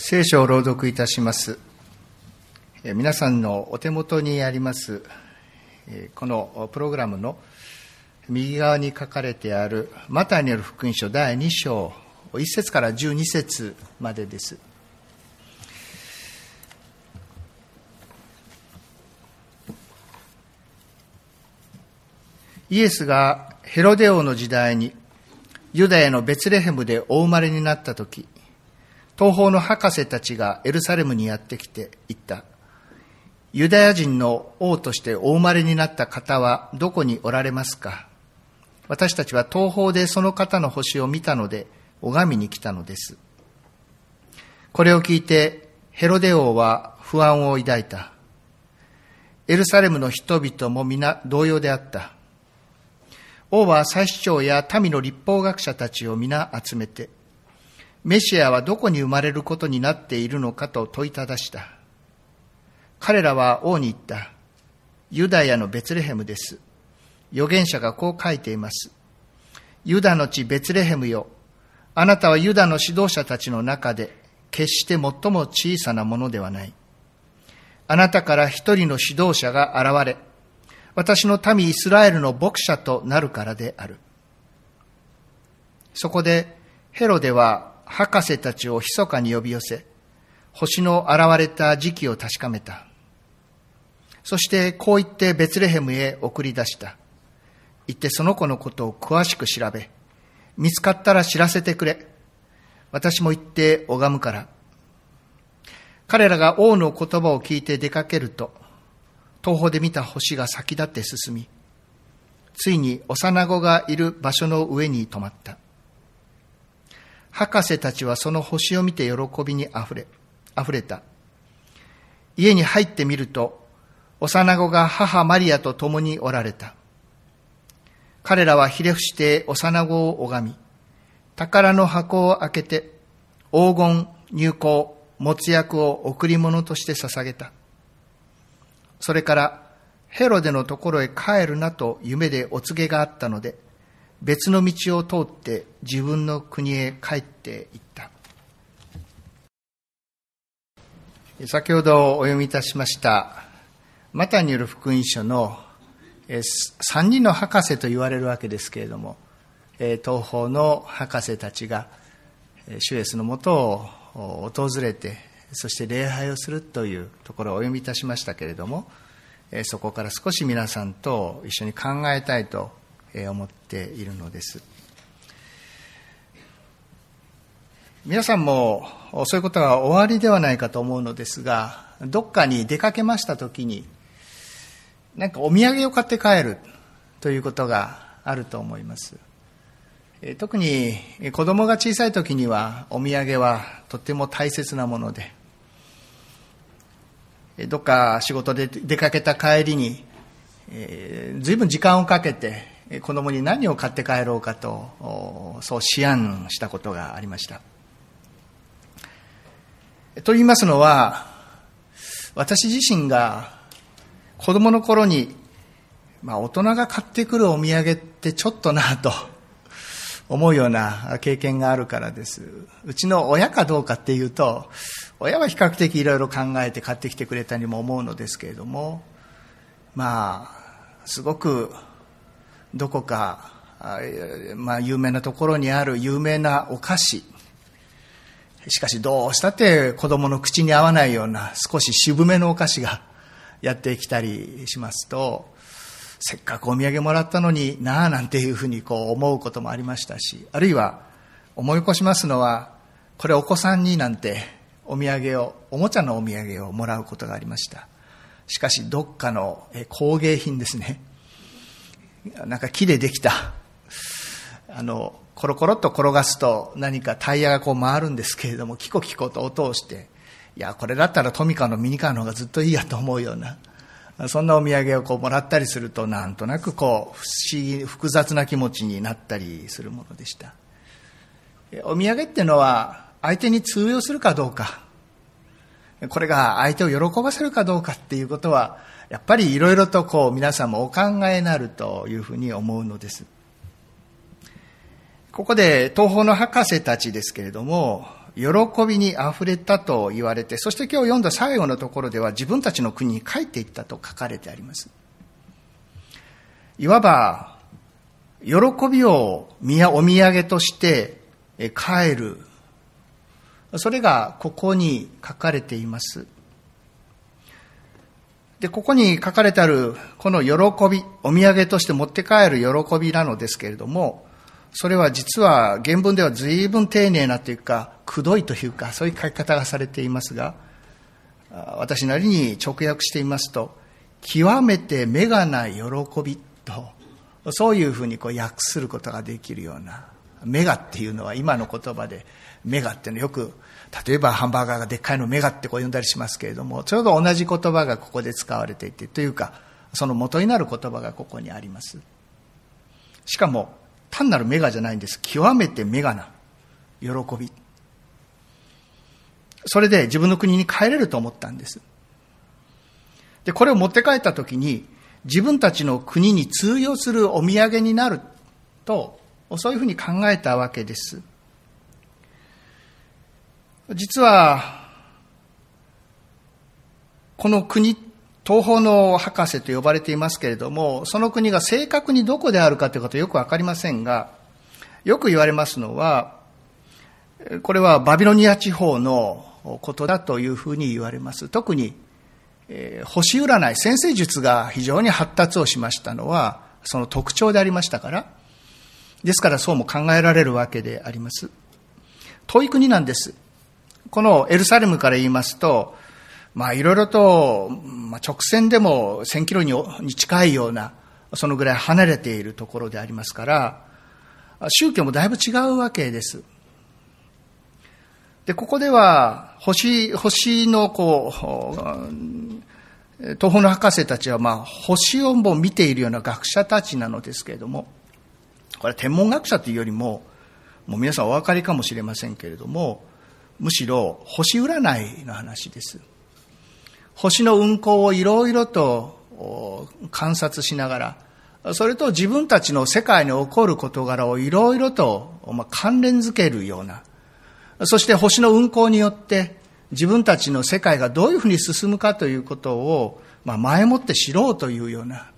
聖書を朗読いたします。皆さんのお手元にありますこのプログラムの右側に書かれてあるマタイによる福音書第2章1節から12節までです。イエスがヘロデ王の時代にユダヤのベツレヘムでお生まれになった時東方の博士たちがエルサレムにやってきて言った。ユダヤ人の王としてお生まれになった方はどこにおられますか？私たちは東方でその方の星を見たので拝みに来たのです。これを聞いてヘロデ王は不安を抱いた。エルサレムの人々も皆同様であった。王は祭司長や民の立法学者たちを皆集めて、メシアはどこに生まれることになっているのかと問いただした。彼らは王に言った。ユダヤのベツレヘムです。預言者がこう書いています。ユダの地ベツレヘムよ。あなたはユダの指導者たちの中で決して最も小さなものではない。あなたから一人の指導者が現れ、私の民イスラエルの牧者となるからである。そこでヘロデは博士たちを密かに呼び寄せ、星の現れた時期を確かめた。そしてこう言ってベツレヘムへ送り出した。言ってその子のことを詳しく調べ、見つかったら知らせてくれ。私も行って拝むから。彼らが王の言葉を聞いて出かけると、東方で見た星が先立って進み、ついに幼子がいる場所の上に止まった。博士たちはその星を見て喜びにあふれ、溢れた。家に入ってみると、幼子が母マリアと共におられた。彼らはひれ伏して幼子を拝み、宝の箱を開けて、黄金、入香、持つ薬を贈り物として捧げた。それから、ヘロデのところへ帰るなと夢でお告げがあったので、別の道を通って自分の国へ帰っていった。先ほどお読みいたしました、マタによる福音書の3人の博士と言われるわけですけれども、東方の博士たちが主イエスのもとを訪れて、そして礼拝をするというところをお読みいたしましたけれども、そこから少し皆さんと一緒に考えたいと思っているのです。皆さんもそういうことが終わりではないかと思うのですが、どっかに出かけましたときに、なんかお土産を買って帰るということがあると思います。特に子供が小さい時にはお土産はとても大切なもので、どっか仕事で出かけた帰りに、えー、随分時間をかけて子供に何を買って帰ろうかとそう思案したことがありました。と言いますのは私自身が子供の頃に、まあ、大人が買ってくるお土産ってちょっとなと思うような経験があるからです。うちの親かどうかっていうと親は比較的いろいろ考えて買ってきてくれたにも思うのですけれどもまあすごくどこか、まあ、有名なところにある有名なお菓子。しかしどうしたって子供の口に合わないような少し渋めのお菓子がやってきたりしますとせっかくお土産もらったのになあなんていうふうにこう思うこともありましたしあるいは思い起こしますのはこれお子さんになんてお土産をおもちゃのお土産をもらうことがありました。しかしどっかの工芸品ですね。なんか木でできた、あの、コロコロっと転がすと何かタイヤがこう回るんですけれども、キコキコと音をして、いや、これだったらトミカのミニカーの方がずっといいやと思うような、そんなお土産をこうもらったりすると、なんとなくこう、不思議、複雑な気持ちになったりするものでした。お土産っていうのは、相手に通用するかどうか、これが相手を喜ばせるかどうかっていうことは、やっぱりいろいろとこう皆さんもお考えになるというふうに思うのです。ここで東方の博士たちですけれども、喜びに溢れたと言われて、そして今日読んだ最後のところでは自分たちの国に帰っていったと書かれてあります。いわば、喜びをお土産として帰る。それがここに書かれています。で、ここに書かれてあるこの喜び、お土産として持って帰る喜びなのですけれども、それは実は原文では随分丁寧なというか、くどいというか、そういう書き方がされていますが、私なりに直訳していますと、極めて目がない喜びと、そういうふうにこう訳することができるような、メガっていうのは今の言葉で、メガっていうのよく、例えばハンバーガーがでっかいのメガってこう呼んだりしますけれども、ちょうど同じ言葉がここで使われていて、というか、その元になる言葉がここにあります。しかも、単なるメガじゃないんです。極めてメガな喜び。それで自分の国に帰れると思ったんです。で、これを持って帰った時に、自分たちの国に通用するお土産になると、そういうふうに考えたわけです。実は、この国、東方の博士と呼ばれていますけれども、その国が正確にどこであるかということはよくわかりませんが、よく言われますのは、これはバビロニア地方のことだというふうに言われます。特に、えー、星占い、先生術が非常に発達をしましたのは、その特徴でありましたから、ですからそうも考えられるわけであります。遠い国なんです。このエルサレムから言いますと、まあいろいろと、まあ、直線でも1000キロに近いような、そのぐらい離れているところでありますから、宗教もだいぶ違うわけです。で、ここでは、星、星のこう、東方の博士たちは、まあ、星をも見ているような学者たちなのですけれども、これは天文学者というよりも、もう皆さんお分かりかもしれませんけれども、むしろ星占いの話です。星の運行をいろいろと観察しながら、それと自分たちの世界に起こる事柄をいろいろと関連づけるような、そして星の運行によって自分たちの世界がどういうふうに進むかということを、まあ、前もって知ろうというような、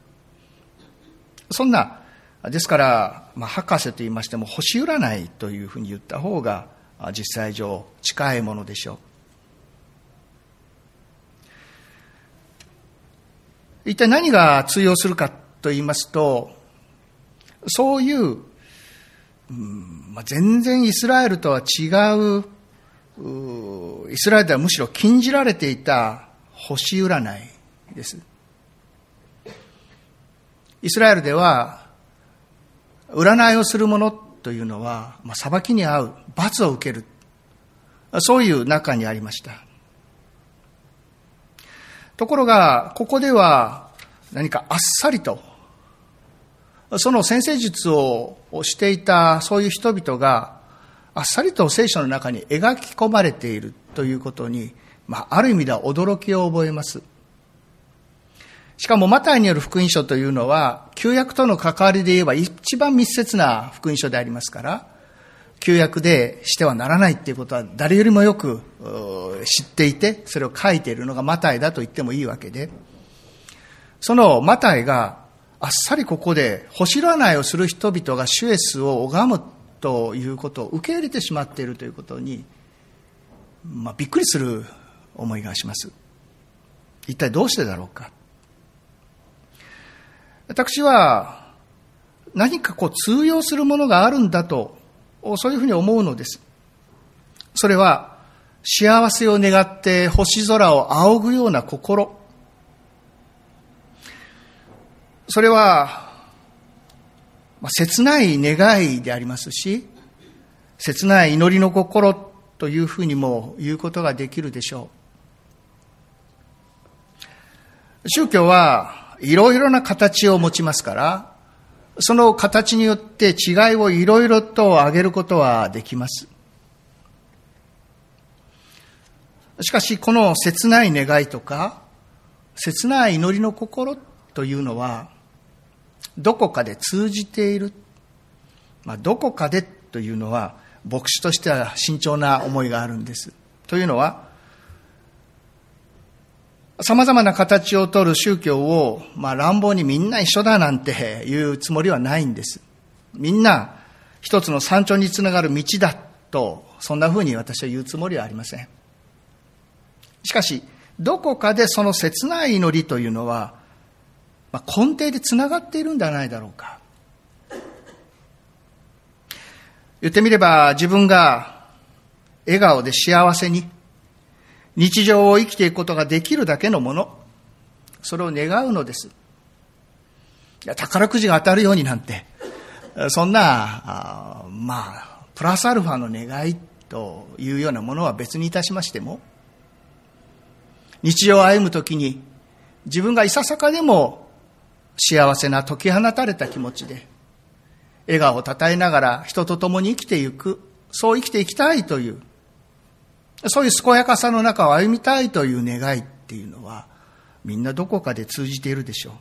そんな、ですから、まあ、博士と言いましても星占いというふうに言った方が実際上近いものでしょう。一体何が通用するかと言いますと、そういううんまあ、全然イスラエルとは違うイスラエルではむしろ禁じられていた星占いです。イスラエルでは、占いをする者というのは、まあ、裁きに遭う、罰を受ける。そういう中にありました。ところが、ここでは何かあっさりとその先生術をしていたそういう人々があっさりと聖書の中に描き込まれているということに、まあ、ある意味では驚きを覚えます。しかもマタイによる福音書というのは、旧約との関わりで言えば一番密接な福音書でありますから、旧約でしてはならないっていうことは誰よりもよく知っていて、それを書いているのがマタイだと言ってもいいわけで、そのマタイがあっさりここで星占いをする人々が主イエスを拝むということを受け入れてしまっているということに、まあ、びっくりする思いがします。一体どうしてだろうか。私は何かこう通用するものがあるんだと、そういうふうに思うのです。それは幸せを願って星空を仰ぐような心、それは、まあ、切ない願いでありますし、切ない祈りの心というふうにも言うことができるでしょう。宗教はいろいろな形を持ちますから、その形によって違いをいろいろと挙げることはできます。しかし、この切ない願いとか、切ない祈りの心というのは、どこかで通じている。まあ、どこかでというのは、牧師としては慎重な思いがあるんです。というのは、様々な形をとる宗教を、まあ乱暴にみんな一緒だなんていうつもりはないんです。みんな一つの山頂につながる道だと、そんな風に私は言うつもりはありません。しかし、どこかでその切ない祈りというのは、まあ、根底でつながっているんではないだろうか。言ってみれば自分が笑顔で幸せに日常を生きていくことができるだけのもの、それを願うのです。いや、宝くじが当たるようになんて、そんな、あまあ、プラスアルファの願いというようなものは別にいたしましても、日常を歩むときに自分がいささかでも幸せな解き放たれた気持ちで、笑顔をたたえながら人と共に生きていく、そう生きていきたいという、そういう健やかさの中を歩みたいという願いっていうのは、みんなどこかで通じているでしょ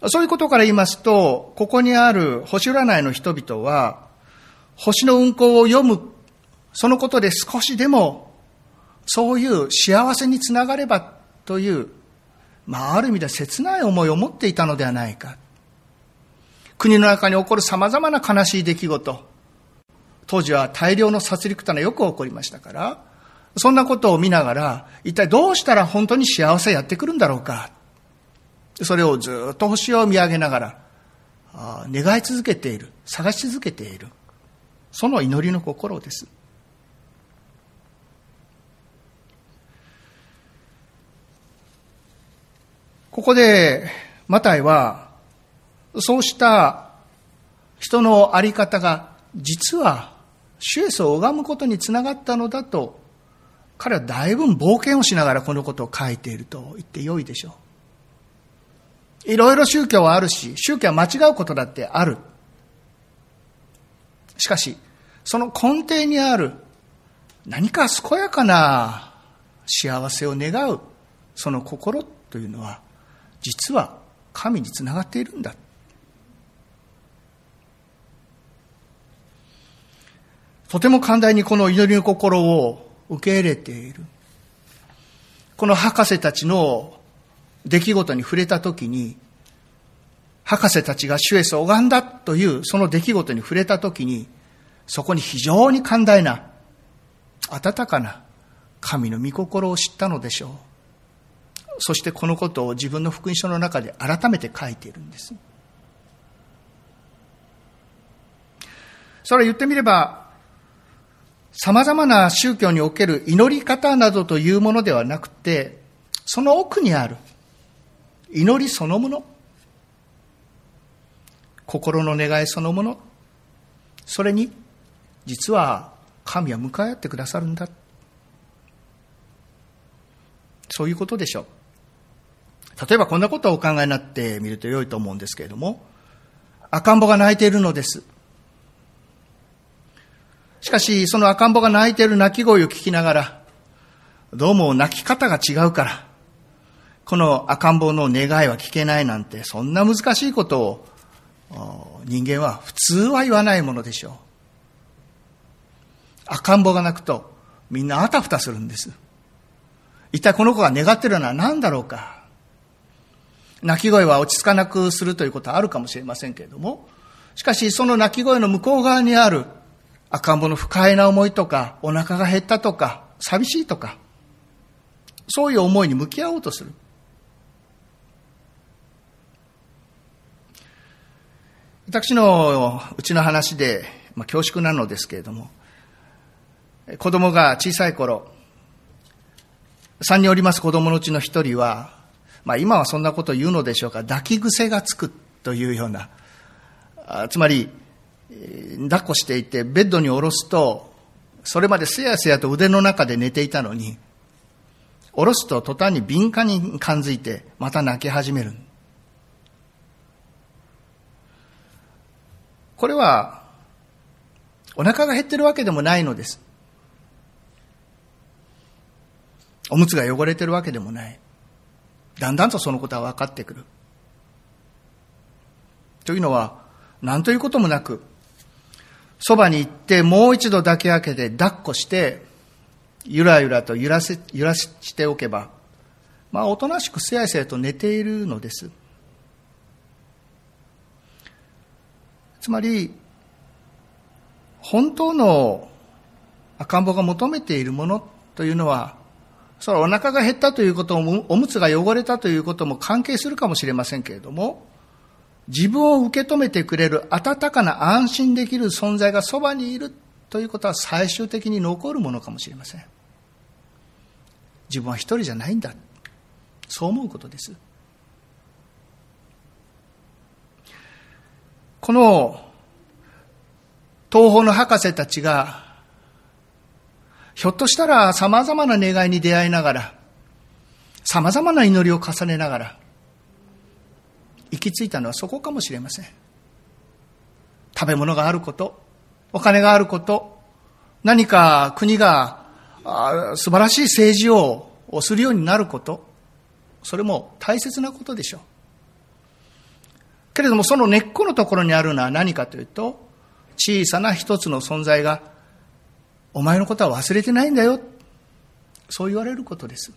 う。そういうことから言いますと、ここにある星占いの人々は、星の運行を読む、そのことで少しでも、そういう幸せにつながればという、まあ、ある意味では切ない思いを持っていたのではないか。国の中に起こる様々な悲しい出来事。当時は大量の殺戮というのはよく起こりましたから、そんなことを見ながら、一体どうしたら本当に幸せやってくるんだろうか。それをずっと星を見上げながら、願い続けている、探し続けている。その祈りの心です。ここで、マタイは、そうした人のあり方が実は主イエスを拝むことにつながったのだと彼はだいぶ冒険をしながらこのことを書いていると言ってよいでしょう。いろいろ宗教はあるし、宗教は間違うことだってある。しかし、その根底にある何か健やかな幸せを願うその心というのは実は神につながっているんだ。とても寛大にこの祈りの心を受け入れている。この博士たちの出来事に触れたときに、博士たちが主イエスを拝んだというその出来事に触れたときに、そこに非常に寛大な、温かな神の御心を知ったのでしょう。そしてこのことを自分の福音書の中で改めて書いているんです。それは言ってみれば、様々な宗教における祈り方などというものではなくて、その奥にある祈りそのもの、心の願いそのもの、それに実は神は向かい合ってくださるんだ。そういうことでしょう。例えばこんなことをお考えになってみると良いと思うんですけれども、赤ん坊が泣いているのです。しかし、その赤ん坊が泣いている泣き声を聞きながら、どうも泣き方が違うから、この赤ん坊の願いは聞けないなんて、そんな難しいことを人間は普通は言わないものでしょう。赤ん坊が泣くとみんなあたふたするんです。一体この子が願ってるのは何だろうか。泣き声は落ち着かなくするということはあるかもしれませんけれども、しかしその泣き声の向こう側にある赤ん坊の不快な思いとか、お腹が減ったとか、寂しいとか、そういう思いに向き合おうとする。私のうちの話で、まあ、恐縮なのですけれども、子供が小さい頃、三人おります子供のうちの一人は、まあ今はそんなこと言うのでしょうか、抱き癖がつくというような、つまり、抱っこしていてベッドに下ろすとそれまですやすやと腕の中で寝ていたのに下ろすと途端に敏感に感づいてまた泣き始める。これはお腹が減ってるわけでもないのです。おむつが汚れてるわけでもない。だんだんとそのことは分かってくる。というのは何ということもなくそばに行ってもう一度抱き上げて抱っこして、ゆらゆらと揺らせ、揺らしておけば、まあ、おとなしくせやせやと寝ているのです。つまり、本当の赤ん坊が求めているものというのは、それはお腹が減ったということも、おむつが汚れたということも関係するかもしれませんけれども、自分を受け止めてくれる温かな安心できる存在がそばにいるということは最終的に残るものかもしれません。自分は一人じゃないんだ。そう思うことです。この東方の博士たちがひょっとしたら様々な願いに出会いながら様々な祈りを重ねながら行き着いたのはそこかもしれません食べ物があることお金があること何か国が素晴らしい政治をするようになることそれも大切なことでしょう。けれどもその根っこのところにあるのは何かというと、小さな一つの存在が、お前のことは忘れてないんだよ。そう言われることです。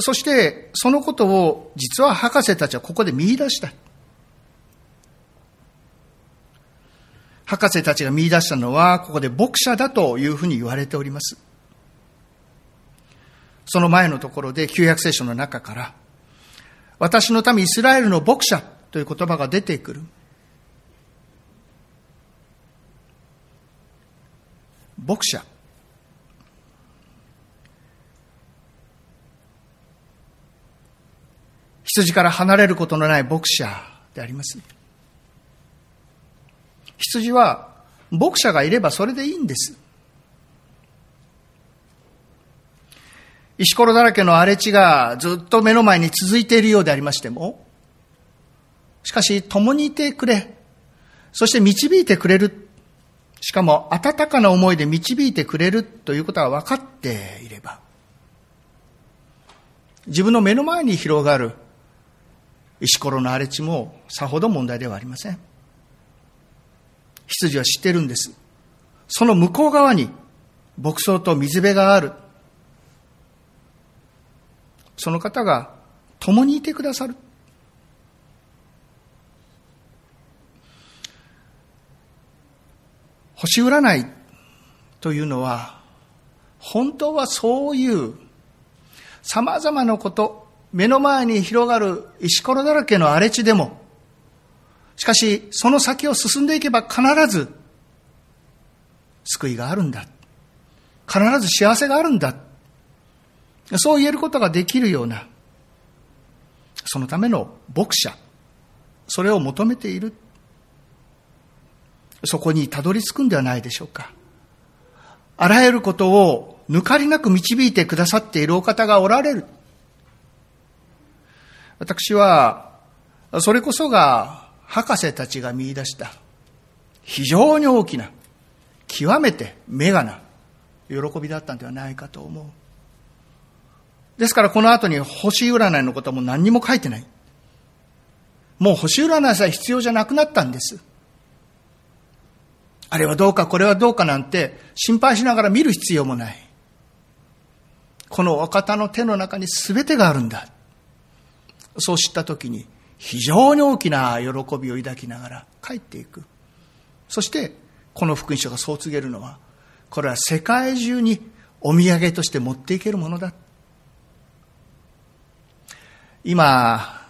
そして、そのことを実は博士たちはここで見出した。博士たちが見出したのは、ここで牧者だというふうに言われております。その前のところで旧約聖書の中から、私の民イスラエルの牧者という言葉が出てくる。牧者。羊から離れることのない牧者であります。羊は牧者がいればそれでいいんです。石ころだらけの荒れ地がずっと目の前に続いているようでありましても、しかし共にいてくれ、そして導いてくれる、しかも温かな思いで導いてくれるということが分かっていれば、自分の目の前に広がる石ころの荒れ地もさほど問題ではありません。羊は知ってるんです。その向こう側に牧草と水辺がある。その方が共にいてくださる。星占いというのは、本当はそういう様々なこと、目の前に広がる石ころだらけの荒れ地でも、しかしその先を進んでいけば必ず救いがあるんだ。必ず幸せがあるんだ。そう言えることができるような、そのための牧者、それを求めている。そこにたどり着くんではないでしょうか。あらゆることを抜かりなく導いてくださっているお方がおられる。私は、それこそが博士たちが見出した非常に大きな、極めてメガな喜びだったんではないかと思う。ですからこの後に星占いのことはもう何にも書いてない。もう星占いさえ必要じゃなくなったんです。あれはどうかこれはどうかなんて心配しながら見る必要もない。このお方の手の中に全てがあるんだ。そう知った時に非常に大きな喜びを抱きながら帰っていく。そしてこの福音書がそう告げるのは、これは世界中にお土産として持っていけるものだ。今、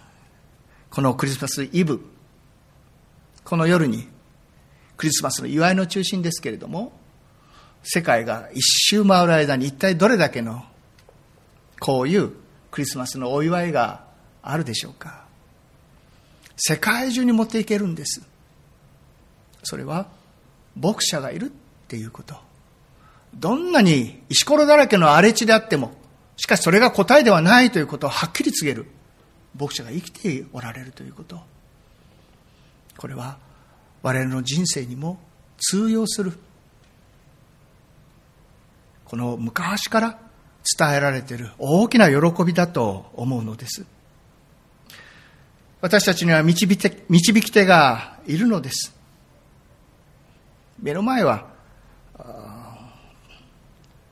このクリスマスイブ、この夜に、クリスマスの祝いの中心ですけれども、世界が一周回る間に一体どれだけの、こういうクリスマスのお祝いがあるでしょうか？世界中に持っていけるんです。それは、牧者がいるっていうこと。どんなに石ころだらけの荒れ地であっても、しかしそれが答えではないということをはっきり告げる。牧者が生きておられるということこれは我々の人生にも通用するこの昔から伝えられている大きな喜びだと思うのです私たちには導き手導き手がいるのです。目の前は、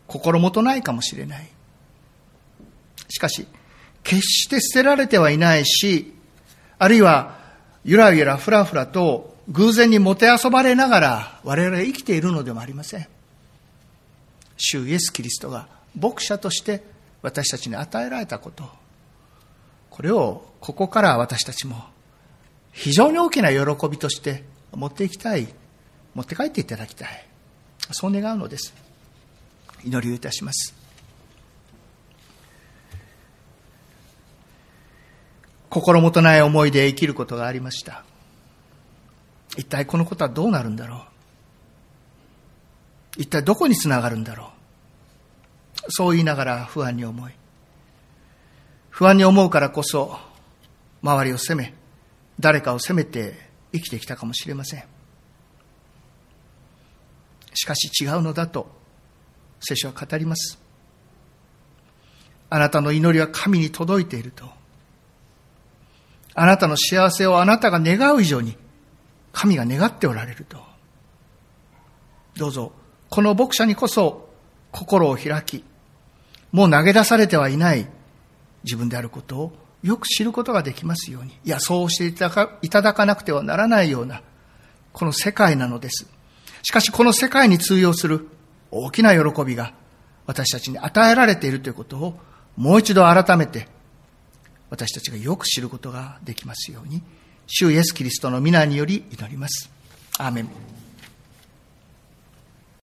心もとないかもしれない。しかし、決して捨てられてはいないし、あるいは、ゆらゆらふらふらと偶然にもてあそばれながら我々が生きているのでもありません。主イエス・キリストが牧者として私たちに与えられたこと、これをここから私たちも非常に大きな喜びとして持っていきたい、持って帰っていただきたい。そう願うのです。祈りをいたします。心もとない思いで生きることがありました。一体このことはどうなるんだろう一体どこにつながるんだろうそう言いながら不安に思い不安に思うからこそ周りを責め誰かを責めて生きてきたかもしれません。しかし違うのだと聖書は語ります。あなたの祈りは神に届いていると。あなたの幸せをあなたが願う以上に神が願っておられると。どうぞこの牧者にこそ心を開きもう投げ出されてはいない自分であることをよく知ることができますように。いや、そうしていただかなくてはならないような、この世界なのです。しかし、この世界に通用する大きな喜びが私たちに与えられているということをもう一度改めて私たちがよく知ることができますように、主イエス・キリストの皆により祈ります。アーメン。